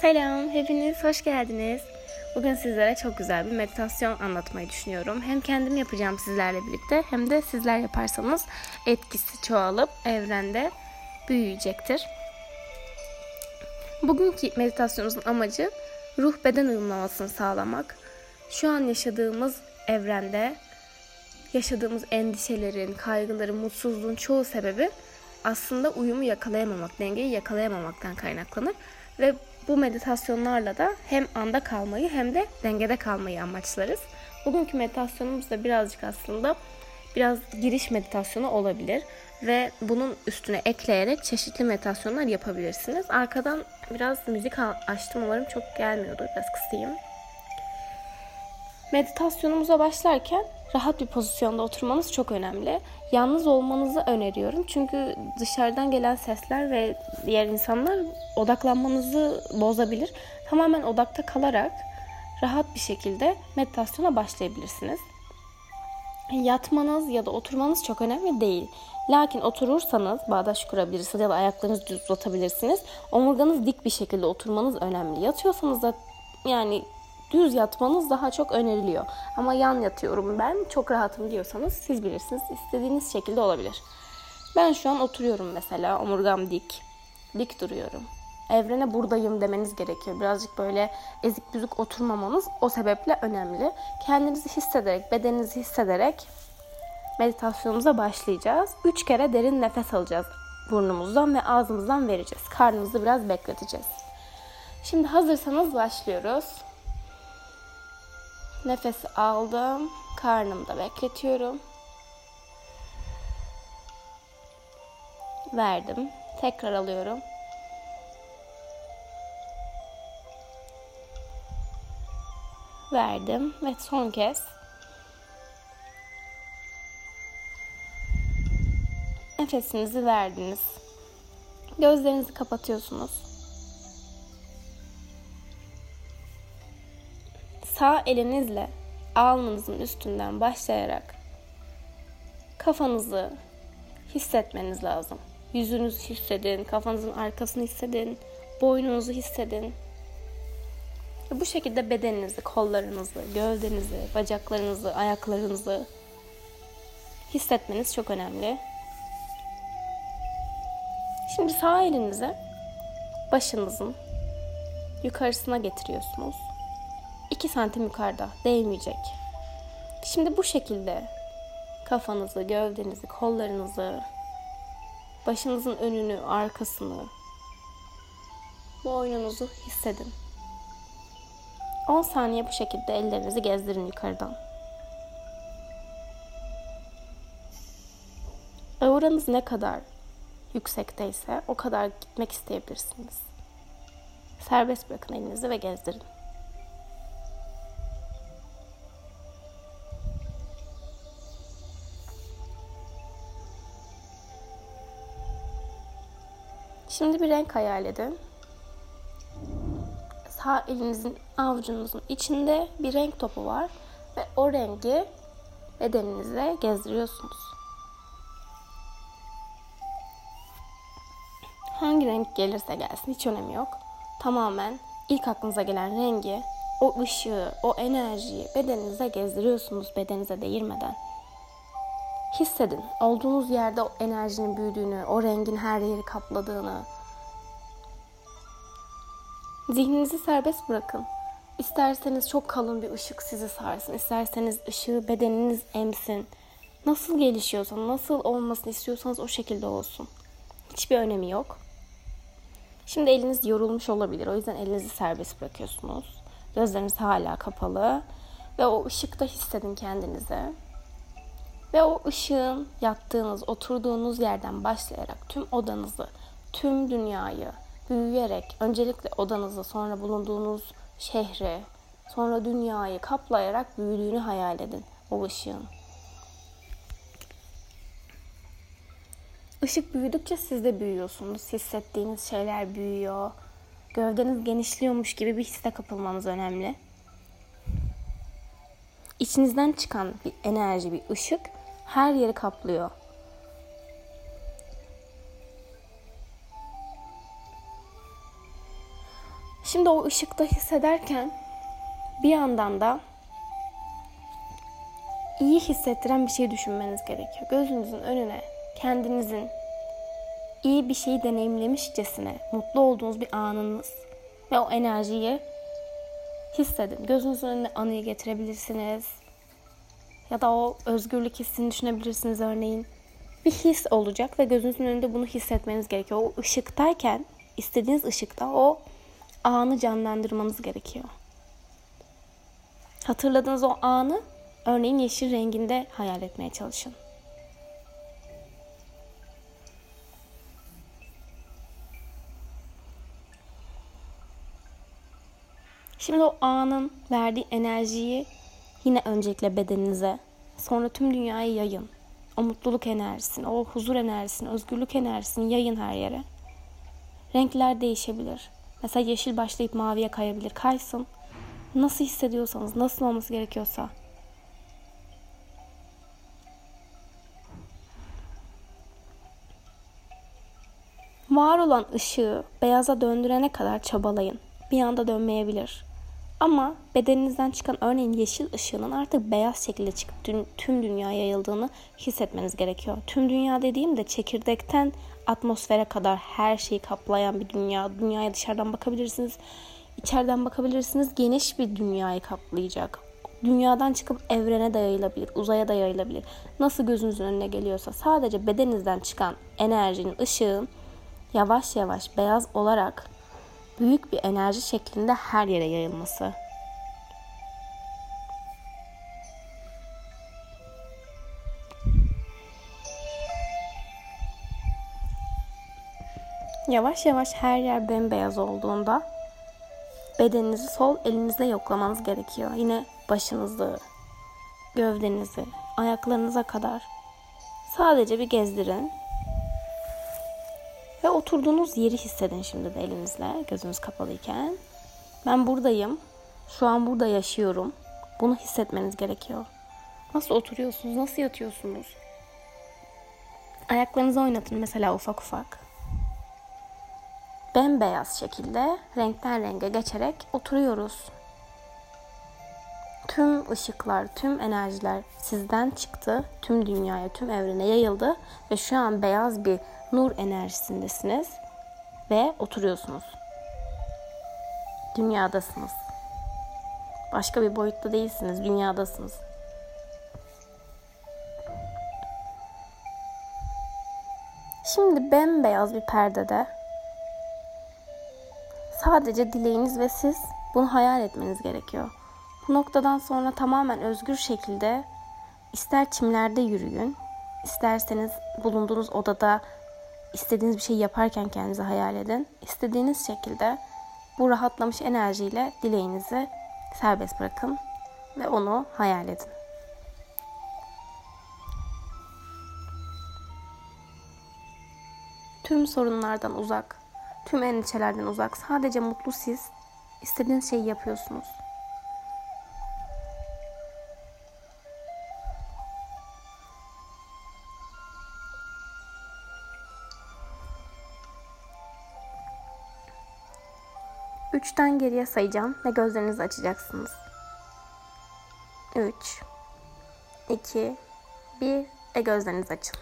Selam, hepiniz hoş geldiniz. Bugün sizlere çok güzel bir meditasyon anlatmayı düşünüyorum. Hem kendim yapacağım sizlerle birlikte hem de sizler yaparsanız etkisi çoğalıp evrende büyüyecektir. Bugünkü meditasyonumuzun amacı ruh beden uyumlamasını sağlamak. Şu an yaşadığımız evrende yaşadığımız endişelerin, kaygıların, mutsuzluğun çoğu sebebi aslında uyumu yakalayamamak, dengeyi yakalayamamaktan kaynaklanır. Ve bu meditasyonlarla da hem anda kalmayı hem de dengede kalmayı amaçlarız. Bugünkü meditasyonumuz da birazcık aslında biraz giriş meditasyonu olabilir ve bunun üstüne ekleyerek çeşitli meditasyonlar yapabilirsiniz. Arkadan biraz müzik açtım umarım çok gelmiyordur biraz kısayım. Meditasyonumuza başlarken rahat bir pozisyonda oturmanız çok önemli. Yalnız olmanızı öneriyorum. Çünkü dışarıdan gelen sesler ve diğer insanlar odaklanmanızı bozabilir. Tamamen odakta kalarak rahat bir şekilde meditasyona başlayabilirsiniz. Yatmanız ya da oturmanız çok önemli değil. Lakin oturursanız bağdaş kurabilirsiniz ya da ayaklarınızı düz uzatabilirsiniz. Omurganız dik bir şekilde oturmanız önemli. Yatıyorsanız da yani düz yatmanız daha çok öneriliyor. Ama yan yatıyorum ben çok rahatım diyorsanız siz bilirsiniz. İstediğiniz şekilde olabilir. Ben şu an oturuyorum mesela omurgam dik. Dik duruyorum. Evrene buradayım demeniz gerekiyor. Birazcık böyle ezik büzük oturmamanız o sebeple önemli. Kendinizi hissederek, bedeninizi hissederek meditasyonumuza başlayacağız. Üç kere derin nefes alacağız burnumuzdan ve ağzımızdan vereceğiz. Karnımızı biraz bekleteceğiz. Şimdi hazırsanız başlıyoruz. Nefes aldım. Karnımda bekletiyorum. Verdim. Tekrar alıyorum. Verdim ve son kez nefesinizi verdiniz. Gözlerinizi kapatıyorsunuz. Sağ elinizle alnınızın üstünden başlayarak kafanızı hissetmeniz lazım. Yüzünüzü hissedin, kafanızın arkasını hissedin, boynunuzu hissedin. Bu şekilde bedeninizi, kollarınızı, gövdenizi, bacaklarınızı, ayaklarınızı hissetmeniz çok önemli. Şimdi sağ elinizi başınızın yukarısına getiriyorsunuz. 2 santim yukarıda değmeyecek. Şimdi bu şekilde kafanızı, gövdenizi, kollarınızı, başınızın önünü, arkasını, boynunuzu hissedin. 10 saniye bu şekilde ellerinizi gezdirin yukarıdan. Auranız ne kadar yüksekteyse o kadar gitmek isteyebilirsiniz. Serbest bırakın elinizi ve gezdirin. Şimdi bir renk hayal edin. Sağ elinizin avucunuzun içinde bir renk topu var ve o rengi bedeninize gezdiriyorsunuz. Hangi renk gelirse gelsin hiç önemi yok. Tamamen ilk aklınıza gelen rengi, o ışığı, o enerjiyi bedeninize gezdiriyorsunuz bedenize değirmeden. Hissedin. Olduğunuz yerde o enerjinin büyüdüğünü, o rengin her yeri kapladığını. Zihninizi serbest bırakın. İsterseniz çok kalın bir ışık sizi sarsın. İsterseniz ışığı bedeniniz emsin. Nasıl gelişiyorsa, nasıl olmasını istiyorsanız o şekilde olsun. Hiçbir önemi yok. Şimdi eliniz yorulmuş olabilir. O yüzden elinizi serbest bırakıyorsunuz. Gözleriniz hala kapalı. Ve o ışıkta hissedin kendinizi. Ve o ışığın yattığınız, oturduğunuz yerden başlayarak tüm odanızı, tüm dünyayı büyüyerek öncelikle odanızı, sonra bulunduğunuz şehri, sonra dünyayı kaplayarak büyüdüğünü hayal edin o ışığın. Işık büyüdükçe siz de büyüyorsunuz. Hissettiğiniz şeyler büyüyor. Gövdeniz genişliyormuş gibi bir hisse kapılmanız önemli. İçinizden çıkan bir enerji, bir ışık her yeri kaplıyor. Şimdi o ışıkta hissederken bir yandan da iyi hissettiren bir şey düşünmeniz gerekiyor. Gözünüzün önüne kendinizin iyi bir şeyi deneyimlemişçesine mutlu olduğunuz bir anınız ve o enerjiyi hissedin. Gözünüzün önüne anıyı getirebilirsiniz. Ya da o özgürlük hissini düşünebilirsiniz örneğin. Bir his olacak ve gözünüzün önünde bunu hissetmeniz gerekiyor. O ışıktayken, istediğiniz ışıkta o anı canlandırmanız gerekiyor. Hatırladığınız o anı örneğin yeşil renginde hayal etmeye çalışın. Şimdi o anın verdiği enerjiyi yine öncelikle bedeninize, sonra tüm dünyaya yayın. O mutluluk enerjisini, o huzur enerjisini, özgürlük enerjisini yayın her yere. Renkler değişebilir. Mesela yeşil başlayıp maviye kayabilir. Kaysın. Nasıl hissediyorsanız, nasıl olması gerekiyorsa. Var olan ışığı beyaza döndürene kadar çabalayın. Bir anda dönmeyebilir. Ama bedeninizden çıkan örneğin yeşil ışığının artık beyaz şekilde çıkıp tüm dünyaya yayıldığını hissetmeniz gerekiyor. Tüm dünya dediğim de çekirdekten atmosfere kadar her şeyi kaplayan bir dünya. Dünyaya dışarıdan bakabilirsiniz, içeriden bakabilirsiniz. Geniş bir dünyayı kaplayacak. Dünyadan çıkıp evrene de yayılabilir, uzaya da yayılabilir. Nasıl gözünüzün önüne geliyorsa sadece bedeninizden çıkan enerjinin, ışığın yavaş yavaş beyaz olarak büyük bir enerji şeklinde her yere yayılması. Yavaş yavaş her yer bembeyaz olduğunda bedeninizi sol elinizle yoklamanız gerekiyor. Yine başınızı, gövdenizi, ayaklarınıza kadar sadece bir gezdirin. Ve oturduğunuz yeri hissedin şimdi de elinizle gözünüz kapalıyken. Ben buradayım. Şu an burada yaşıyorum. Bunu hissetmeniz gerekiyor. Nasıl oturuyorsunuz? Nasıl yatıyorsunuz? Ayaklarınızı oynatın mesela ufak ufak. Bembeyaz şekilde renkten renge geçerek oturuyoruz. Tüm ışıklar, tüm enerjiler sizden çıktı. Tüm dünyaya, tüm evrene yayıldı. Ve şu an beyaz bir nur enerjisindesiniz ve oturuyorsunuz. Dünyadasınız. Başka bir boyutta değilsiniz, dünyadasınız. Şimdi bembeyaz bir perdede sadece dileğiniz ve siz bunu hayal etmeniz gerekiyor. Bu noktadan sonra tamamen özgür şekilde ister çimlerde yürüyün, isterseniz bulunduğunuz odada istediğiniz bir şey yaparken kendinizi hayal edin. İstediğiniz şekilde bu rahatlamış enerjiyle dileğinizi serbest bırakın ve onu hayal edin. Tüm sorunlardan uzak, tüm endişelerden uzak, sadece mutlu siz istediğiniz şeyi yapıyorsunuz. Üçten geriye sayacağım ve gözlerinizi açacaksınız. Üç, iki, bir ve gözlerinizi açın.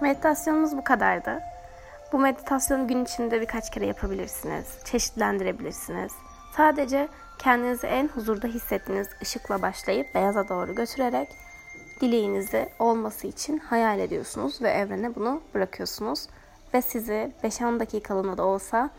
Meditasyonumuz bu kadardı. Bu meditasyonu gün içinde birkaç kere yapabilirsiniz. Çeşitlendirebilirsiniz. Sadece kendinizi en huzurda hissettiğiniz ışıkla başlayıp beyaza doğru götürerek dileğinizi olması için hayal ediyorsunuz ve evrene bunu bırakıyorsunuz. Ve sizi 5-10 dakikalığına da olsa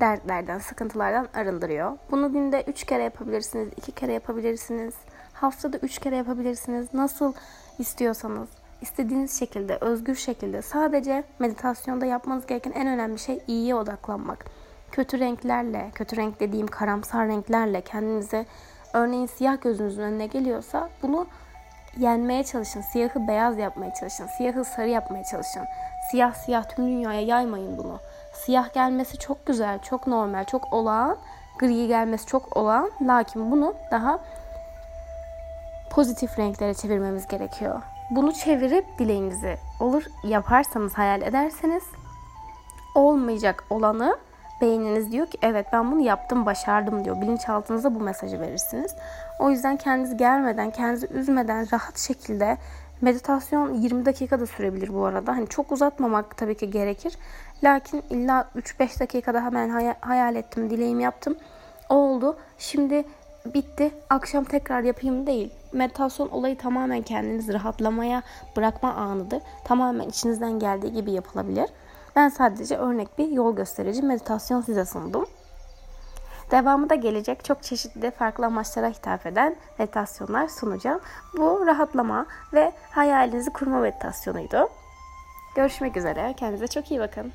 dertlerden, sıkıntılardan arındırıyor. Bunu günde 3 kere yapabilirsiniz, 2 kere yapabilirsiniz. Haftada 3 kere yapabilirsiniz. Nasıl istiyorsanız, istediğiniz şekilde, özgür şekilde. Sadece meditasyonda yapmanız gereken en önemli şey iyiye odaklanmak. Kötü renklerle, kötü renk dediğim karamsar renklerle kendinize örneğin siyah gözünüzün önüne geliyorsa bunu yenmeye çalışın. Siyahı beyaz yapmaya çalışın. Siyahı sarı yapmaya çalışın. Siyah siyah tüm dünyaya yaymayın bunu. Siyah gelmesi çok güzel, çok normal, çok olağan. Gri gelmesi çok olağan. Lakin bunu daha pozitif renklere çevirmemiz gerekiyor. Bunu çevirip dileğinizi olur yaparsanız, hayal ederseniz olmayacak olanı beyniniz diyor ki evet ben bunu yaptım, başardım diyor. Bilinçaltınıza bu mesajı verirsiniz. O yüzden kendinizi germeden, kendinizi üzmeden rahat şekilde meditasyon 20 dakika da sürebilir bu arada. Hani çok uzatmamak tabii ki gerekir. Lakin illa 3-5 dakikada hemen hayal ettim, dileğimi yaptım. Oldu. Şimdi bitti. Akşam tekrar yapayım değil. Meditasyon olayı tamamen kendinizi rahatlamaya bırakma anıdır. Tamamen içinizden geldiği gibi yapılabilir. Ben sadece örnek bir yol gösterici meditasyon size sundum. Devamı da gelecek çok çeşitli farklı amaçlara hitap eden meditasyonlar sunacağım. Bu rahatlama ve hayalinizi kurma meditasyonuydu. Görüşmek üzere. Kendinize çok iyi bakın.